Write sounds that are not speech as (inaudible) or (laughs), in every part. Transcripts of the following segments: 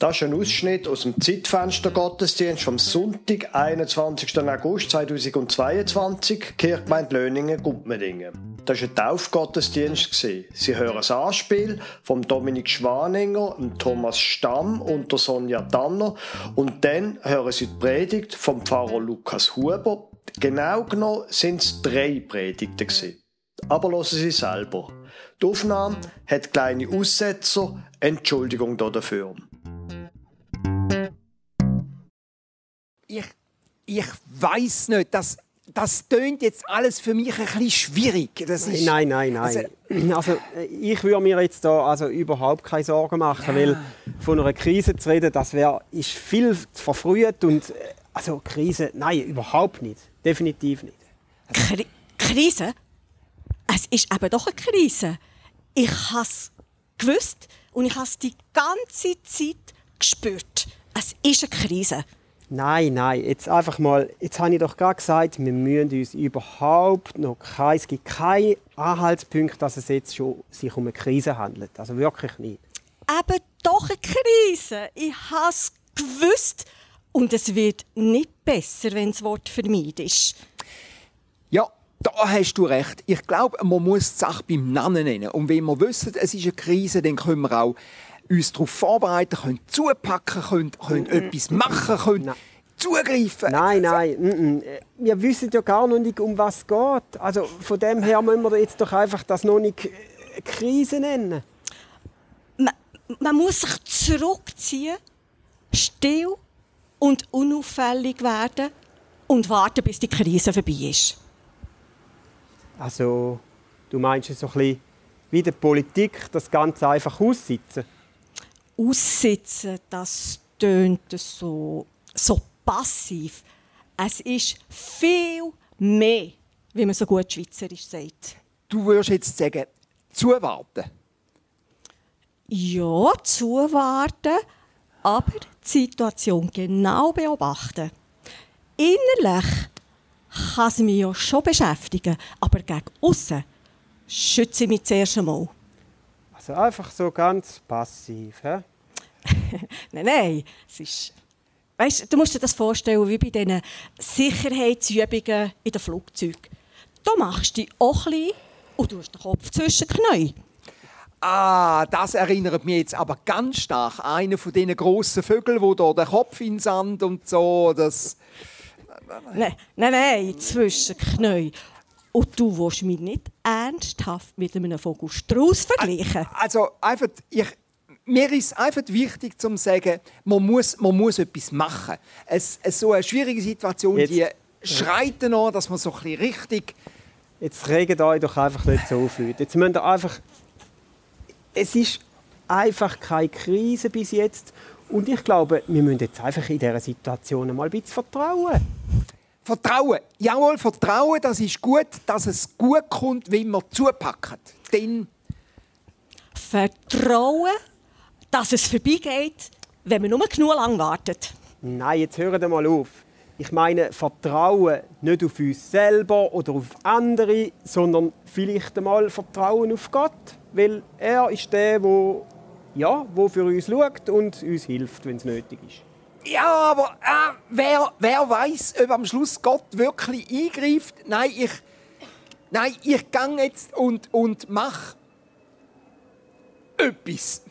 Das ist ein Ausschnitt aus dem Zeitfenster Gottesdienst vom Sonntag, 21. August 2022, Kirchgemeinde Löningen, Gumpmedingen. Das war ein Taufgottesdienst. Sie hören das Anspiel von Dominik Schwaninger, Thomas Stamm und der Sonja Danner und dann hören Sie die Predigt vom Pfarrer Lukas Huber. Genau genommen sind es drei Predigten. Aber hören Sie selber. Die Aufnahme hat kleine Aussetzer. Entschuldigung dafür. Ich weiß nicht, das, das tönt jetzt alles für mich ein bisschen schwierig. Das ist, nein, nein, nein. Also, also, ich würde mir jetzt da also überhaupt keine Sorgen machen, ja. weil von einer Krise zu reden, das wäre ist viel zu verfrüht und äh, also Krise, nein, überhaupt nicht, definitiv nicht. Kri Krise? Es ist eben doch eine Krise. Ich habe es gewusst und ich habe es die ganze Zeit gespürt. Es ist eine Krise. Nein, nein, jetzt einfach mal, jetzt habe ich doch gerade gesagt, wir müssen uns überhaupt noch kein, es gibt keinen Anhaltspunkt, dass es jetzt schon sich um eine Krise handelt. Also wirklich nicht. Aber doch eine Krise. Ich habe es gewusst. Und es wird nicht besser, wenn das Wort vermieden ist. Ja, da hast du recht. Ich glaube, man muss die Sache beim Namen nennen. Und wenn wir wissen, es ist eine Krise, dann können wir auch uns darauf vorbereiten, können zupacken, können, können mm, etwas machen, können nein. zugreifen. Nein, nein, mm, wir wissen ja gar noch nicht, um was es geht. Also von dem her müssen wir jetzt doch einfach das noch nicht äh, Krise nennen. Man, man muss sich zurückziehen, still und unauffällig werden und warten, bis die Krise vorbei ist. Also, du meinst so ein bisschen wie die Politik das Ganze einfach aussitzen? Aussitzen, das tönt so, so passiv. Es ist viel mehr, wie man so gut schweizerisch sagt. Du würdest jetzt sagen, zuwarten? Ja, zuwarten, aber die Situation genau beobachten. Innerlich kann sie mich ja schon beschäftigen, aber gegen außen schütze ich mich zuerst einmal. Also einfach so ganz passiv, hä? (laughs) nein, nein, es ist... Weißt, du musst dir das vorstellen wie bei diesen Sicherheitsübungen in den Flugzeugen. Da machst du dich auch klein und du hast den Kopf zwischen den Knien. Ah, das erinnert mich jetzt aber ganz stark an einen von diesen grossen Vögeln, wo da den Kopf in den Sand und so, das... Nein, nein, nein, zwischen den Knien. Und du willst mich nicht ernsthaft mit einem Vogelstrauß vergleichen. Also, einfach, ich, mir ist einfach wichtig zu sagen, man muss, man muss etwas machen. Es, es so eine schwierige Situation, Jetzt, die schreit noch, dass man so ein bisschen richtig... Jetzt regt euch doch einfach nicht so auf, Leute. Jetzt müsst ihr einfach... Es ist einfach keine Krise bis jetzt. Und ich glaube, wir müssen jetzt einfach in dieser Situation mal ein bisschen vertrauen. Vertrauen. Jawohl, Vertrauen, das ist gut, dass es gut kommt, wenn man zupackt. Dann Vertrauen dass es vorbeigeht, wenn man nur genug lang wartet. Nein, jetzt hören mal auf. Ich meine Vertrauen nicht auf uns selber oder auf andere, sondern vielleicht einmal Vertrauen auf Gott, weil er ist der, wo ja, wo für uns schaut und uns hilft, wenn es nötig ist. Ja, aber äh, wer, wer weiß, ob am Schluss Gott wirklich eingreift? Nein, ich, nein, ich gehe jetzt und, und mache etwas.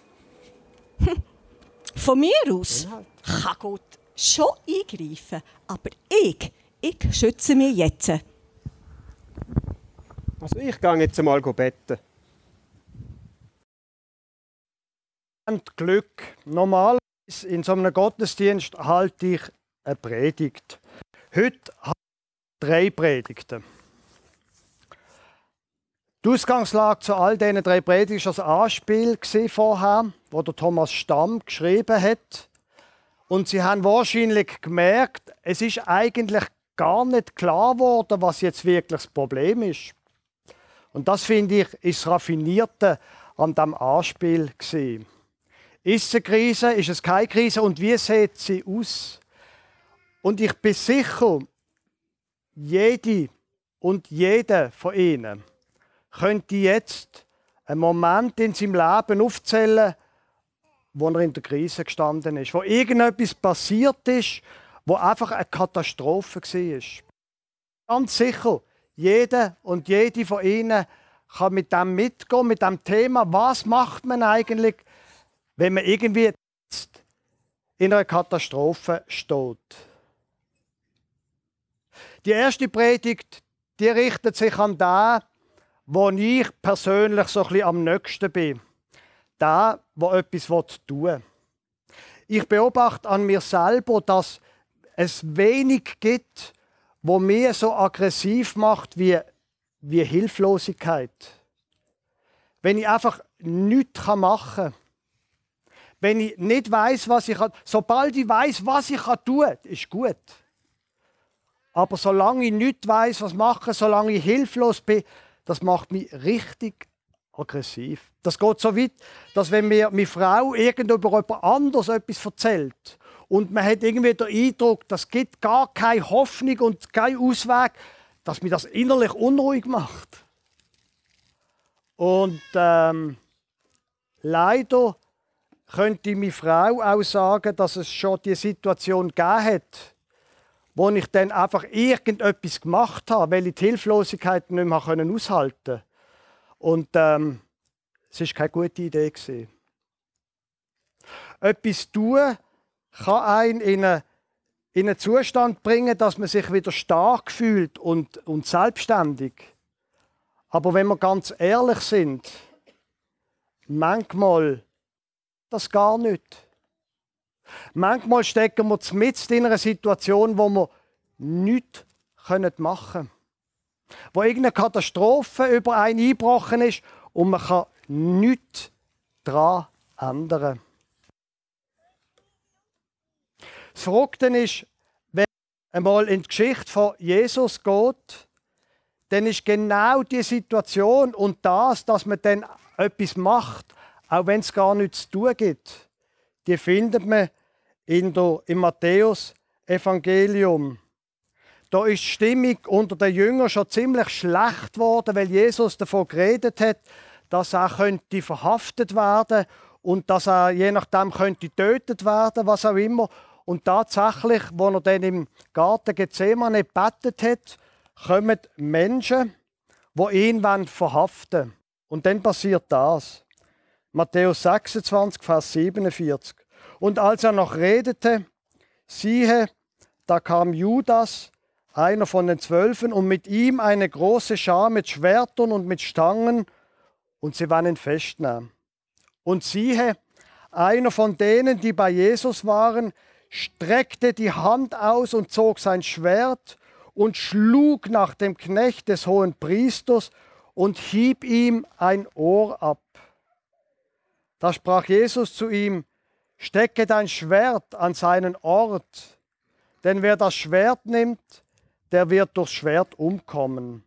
Von mir aus kann Gott schon eingreifen, aber ich, ich schütze mich jetzt. Also ich gehe jetzt mal betten. Glück. Normalerweise in so einem Gottesdienst halte ich eine Predigt. Heute habe ich drei Predigten. Die Ausgangslage zu all diesen drei Predigten war das Anspiel vorher, wo der Thomas Stamm geschrieben hat. Und Sie haben wahrscheinlich gemerkt, es ist eigentlich gar nicht klar geworden, was jetzt wirklich das Problem ist. Und das finde ich ist das Raffinierte an diesem Anspiel gesehen. Ist es eine Krise? Ist es keine Krise? Und wie sieht sie aus? Und ich bin sicher, jede und jeder von Ihnen könnte jetzt einen Moment in seinem Leben aufzählen, wo er in der Krise gestanden ist, wo irgendetwas passiert ist, wo einfach eine Katastrophe war. Ganz sicher, jeder und jede von Ihnen kann mit dem mitgehen, mit dem Thema, was macht man eigentlich, wenn man irgendwie in einer Katastrophe steht. Die erste Predigt, die richtet sich an da, wo ich persönlich so ein am nächsten bin. Da, wo etwas tun will. Ich beobachte an mir selber, dass es wenig gibt, wo mir so aggressiv macht wie, wie Hilflosigkeit. Wenn ich einfach nichts machen kann. Wenn ich nicht weiß, was ich kann. Sobald ich weiß, was ich tun kann, ist gut. Aber solange ich nicht weiß, was machen, solange ich hilflos bin, das macht mich richtig aggressiv. Das geht so weit, dass wenn mir meine Frau irgend über jemand anderes etwas erzählt und man hat irgendwie den Eindruck, das gibt gar keine Hoffnung und keinen Ausweg, dass mir das innerlich unruhig macht. Und ähm, leider könnte meine Frau auch sagen, dass es schon die Situation gegeben hat, wo ich dann einfach irgendetwas gemacht habe, weil ich die Hilflosigkeit nicht mehr aushalten konnte. Und ähm, es war keine gute Idee. Gewesen. Etwas tun kann einen in einen, in einen Zustand bringen, dass man sich wieder stark fühlt und, und selbstständig. Aber wenn wir ganz ehrlich sind, manchmal das gar nicht. Manchmal stecken wir mitten in einer Situation, wo wir nichts machen können. Wo irgendeine Katastrophe über einen eingebrochen ist und man kann nichts daran ändern. Das Verrückte ist, wenn man einmal in die Geschichte von Jesus geht, dann ist genau die Situation und das, dass man dann etwas macht, auch wenn es gar nichts zu tun gibt, die findet man in der, im Matthäus-Evangelium. Da ist die Stimmung unter den Jüngern schon ziemlich schlecht geworden, weil Jesus davon geredet hat, dass er könnte verhaftet werden und dass er je nachdem könnte getötet werden, was auch immer. Und tatsächlich, wo er dann im Garten Gethsemane bettet hat, kommen Menschen, die ihn verhaften wollen. Und dann passiert das. Matthäus 26, Vers 47. Und als er noch redete, siehe, da kam Judas, einer von den Zwölfen, und mit ihm eine große Schar mit Schwertern und mit Stangen, und sie waren festnahm. Und siehe, einer von denen, die bei Jesus waren, streckte die Hand aus und zog sein Schwert und schlug nach dem Knecht des hohen Priesters und hieb ihm ein Ohr ab. Da sprach Jesus zu ihm, stecke dein Schwert an seinen Ort, denn wer das Schwert nimmt, der wird durchs Schwert umkommen.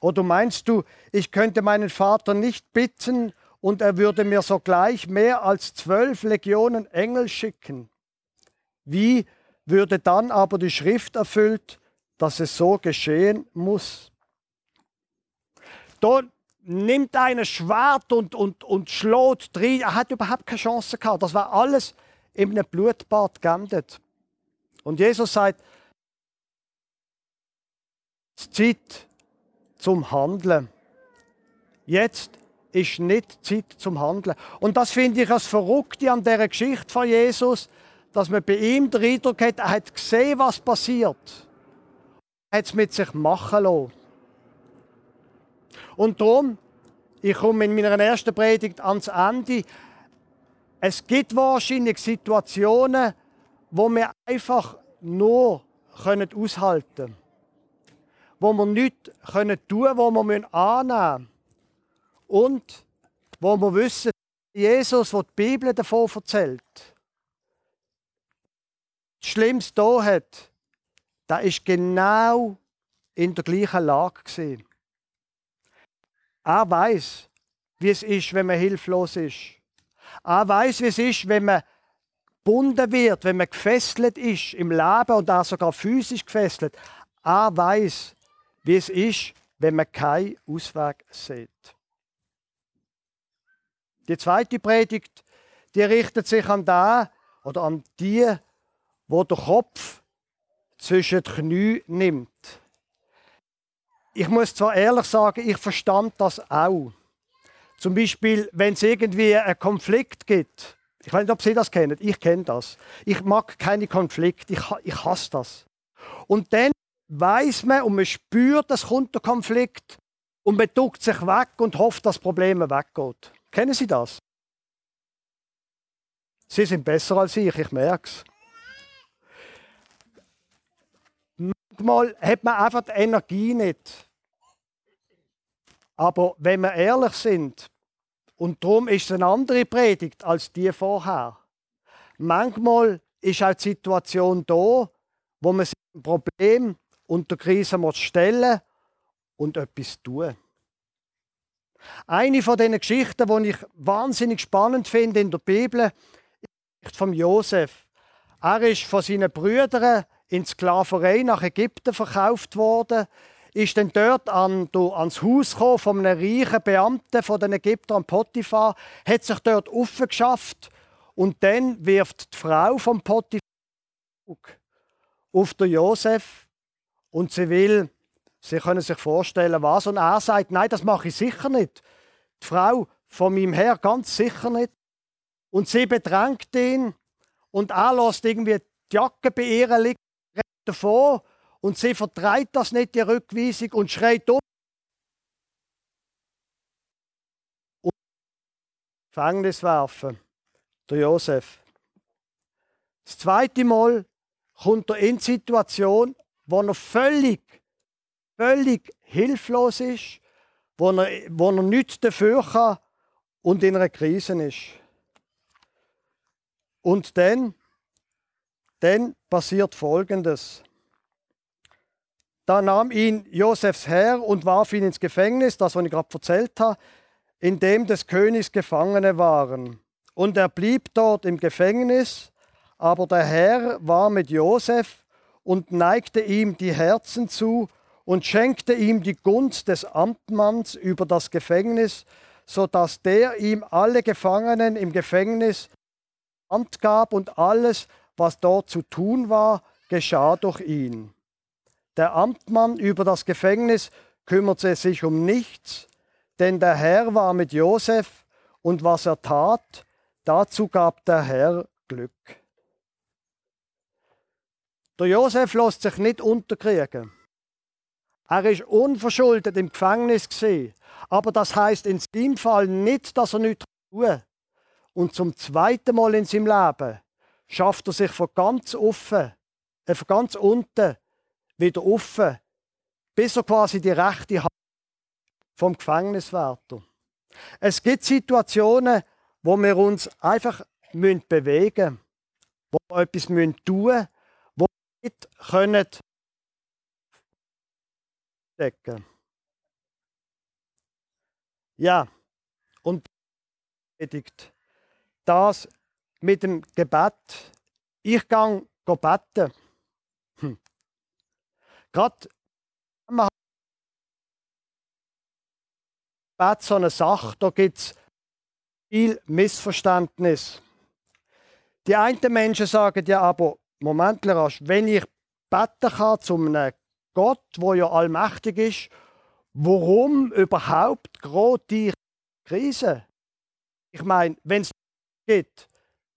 Oder meinst du, ich könnte meinen Vater nicht bitten und er würde mir sogleich mehr als zwölf Legionen Engel schicken? Wie würde dann aber die Schrift erfüllt, dass es so geschehen muss? Nimmt ein Schwert und, und, und schlägt drin. Er hat überhaupt keine Chance gehabt. Das war alles in einem Blutbad geendet. Und Jesus sagt, es ist Zeit zum Handeln. Jetzt ist nicht Zeit zum Handeln. Und das finde ich als Verrückte an dieser Geschichte von Jesus, dass man bei ihm den Eindruck hat, er hat gesehen, was passiert. Er hat es mit sich machen lassen. Und darum, ich komme in meiner ersten Predigt ans Ende. Es gibt wahrscheinlich Situationen, wo wir einfach nur aushalten können. Wo wir nichts tun können, wo wir annehmen müssen. Und wo wir wissen, Jesus, wo die Bibel davon erzählt, das Schlimmste hier hat, da ist genau in der gleichen Lage gewesen. Er weiß, wie es ist, wenn man hilflos ist. Er weiß, wie es ist, wenn man gebunden wird, wenn man gefesselt ist im Leben und auch sogar physisch gefesselt. Er weiß, wie es ist, wenn man keinen Ausweg sieht. Die zweite Predigt, die richtet sich an da oder an die, wo der Kopf zwischen die Knie nimmt. Ich muss zwar ehrlich sagen, ich verstand das auch. Zum Beispiel, wenn es irgendwie einen Konflikt gibt. Ich weiß nicht, ob Sie das kennen. Ich kenne das. Ich mag keine Konflikte. Ich, ich hasse das. Und dann weiß man und man spürt, es kommt der Konflikt und man duckt sich weg und hofft, dass das Problem weggeht. Kennen Sie das? Sie sind besser als ich, ich merke es. Manchmal hat man einfach die Energie nicht. Aber wenn wir ehrlich sind, und darum ist es eine andere Predigt als die vorher. Manchmal ist auch die Situation da, wo man sich ein Problem und der Krise muss stellen und etwas tun. Eine von diesen Geschichten, die ich wahnsinnig spannend finde in der Bibel, ist von Josef. Er ist von seinen Brüdern in Sklaverei nach Ägypten verkauft worden, ist dann dort an, ans Haus gekommen von einem reichen Beamten von den Ägyptern, Potiphar, hat sich dort aufgeschafft und dann wirft die Frau von Potiphar auf den Josef und sie will, Sie können sich vorstellen, was. Und er sagt, nein, das mache ich sicher nicht. Die Frau von meinem Herr ganz sicher nicht. Und sie bedrängt ihn und er lässt irgendwie die Jacke bei ihr liegen, davon und sie vertreibt das nicht, die Rückweisung, und schreit um. Gefängnis werfen, der Josef. Das zweite Mal kommt er in die Situation, wo er völlig, völlig hilflos ist, wo er, wo er nichts dafür kann und in einer Krise ist. Und dann, dann passiert Folgendes. Da nahm ihn Josefs Herr und warf ihn ins Gefängnis, das, was ich gerade erzählt habe, in dem des Königs Gefangene waren. Und er blieb dort im Gefängnis, aber der Herr war mit Josef und neigte ihm die Herzen zu und schenkte ihm die Gunst des Amtmanns über das Gefängnis, so dass der ihm alle Gefangenen im Gefängnis Hand gab und alles, was dort zu tun war, geschah durch ihn. Der Amtmann über das Gefängnis kümmerte sich um nichts, denn der Herr war mit Josef und was er tat, dazu gab der Herr Glück. Der Josef lässt sich nicht unterkriegen. Er ist unverschuldet im Gefängnis gesehen, aber das heißt in seinem Fall nicht, dass er nichts tun. Und zum zweiten Mal in seinem Leben schafft er sich von ganz offen, äh, von ganz unten wieder offen, bis er quasi die rechte Hand vom Gefängniswärter. Es gibt Situationen, wo wir uns einfach bewegen müssen, wo wir etwas tun müssen, wo wir nicht können decken. Ja, und predigt das mit dem Gebet. Ich gehe beten. Gerade man hat so eine Sache, da gibt es viel Missverständnis. Die einen Menschen sagen ja aber, Moment, wenn ich beten kann zu einem Gott, wo ja allmächtig ist, warum überhaupt gerade die Krise? Ich meine, wenn es geht,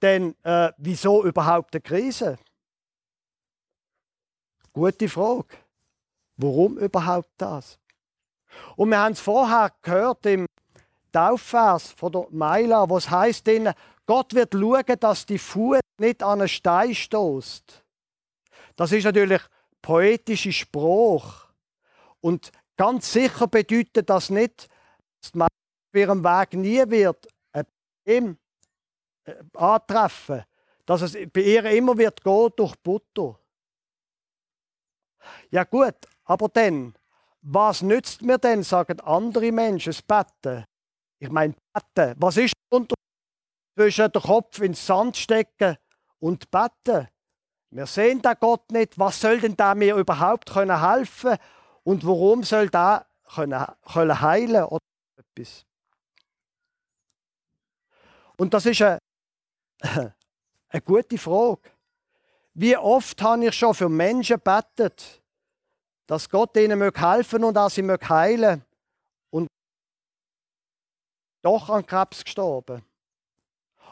dann äh, wieso überhaupt eine Krise? Gute Frage. Warum überhaupt das? Und wir haben es vorher gehört im Taufvers von der Maila, wo es heißt, Gott wird schauen, dass die Fuß nicht an einen Stein stoßt. Das ist natürlich poetischer Spruch. Und ganz sicher bedeutet das nicht, dass man auf ihrem Weg nie wird ein Problem äh, antreffen, dass es bei ihr immer wird gehen durch Butter. Ja gut, aber dann, was nützt mir denn, sagen andere Menschen, das Betten? Ich meine, Betten. Was ist unter zwischen den Kopf ins Sand stecken und Betten? Wir sehen da Gott nicht. Was soll denn da mir überhaupt können helfen? Und warum soll da können, können heilen oder etwas? Und das ist eine (coughs) Eine gute Frage. Wie oft habe ich schon für Menschen betet, dass Gott ihnen helfen und dass sie heilen und doch an Krebs gestorben.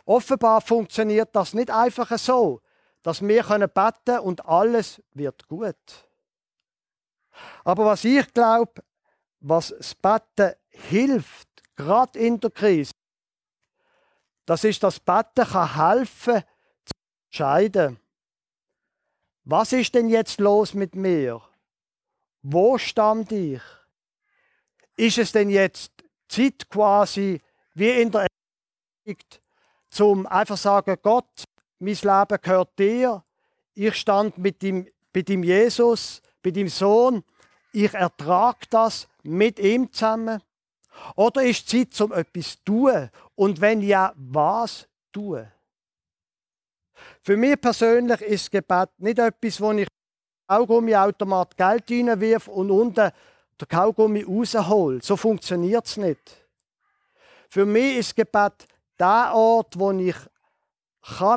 Offenbar funktioniert das nicht einfach so, dass wir können beten und alles wird gut. Aber was ich glaube, was das Beten hilft, gerade in der Krise, das ist, dass Beten kann helfen zu entscheiden. Was ist denn jetzt los mit mir? Wo stand ich? Ist es denn jetzt Zeit quasi wie in der Ewigkeit, zum einfach sagen, Gott, mein Leben gehört dir. Ich stand mit dem, mit dem Jesus, mit dem Sohn. Ich ertrage das mit ihm zusammen. Oder ist Zeit, um etwas zu tun? Und wenn ja, was tun? Für mich persönlich ist Gebet nicht etwas, wo ich Kaugummiautomat Geld reinwirf und unten der Kaugummi raushole. So funktioniert es nicht. Für mich ist Gebet der Ort, wo ich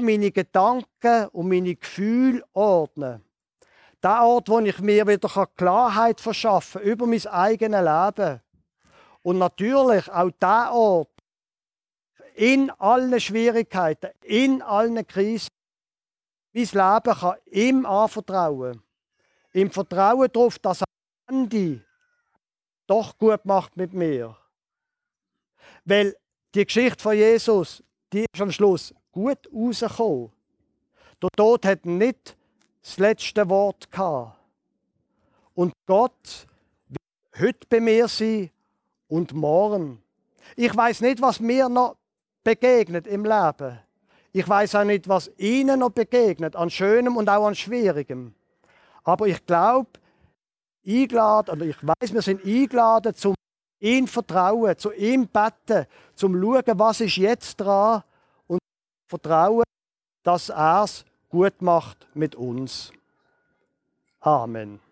meine Gedanken und meine Gefühle ordnen kann. Der Ort, wo ich mir wieder Klarheit verschaffen kann über mein eigenes Leben. Und natürlich auch der Ort, in allen Schwierigkeiten, in allen Krisen, mein Leben kann ihm anvertrauen. Im Vertrauen darauf, dass er am Ende doch gut macht mit mir. Weil die Geschichte von Jesus, die ist am Schluss gut rausgekommen. Der Tod hat nicht das letzte Wort gehabt. Und Gott wird heute bei mir sein und morgen. Ich weiß nicht, was mir noch begegnet im Leben. Ich weiß auch nicht, was ihnen noch begegnet, an Schönem und auch an Schwierigem. Aber ich glaube, eingeladen, oder ich weiß, wir sind eingeladen, zum ihn vertrauen, zu ihm beten, zum schauen, was ist jetzt dran und vertrauen, dass er es gut macht mit uns. Amen.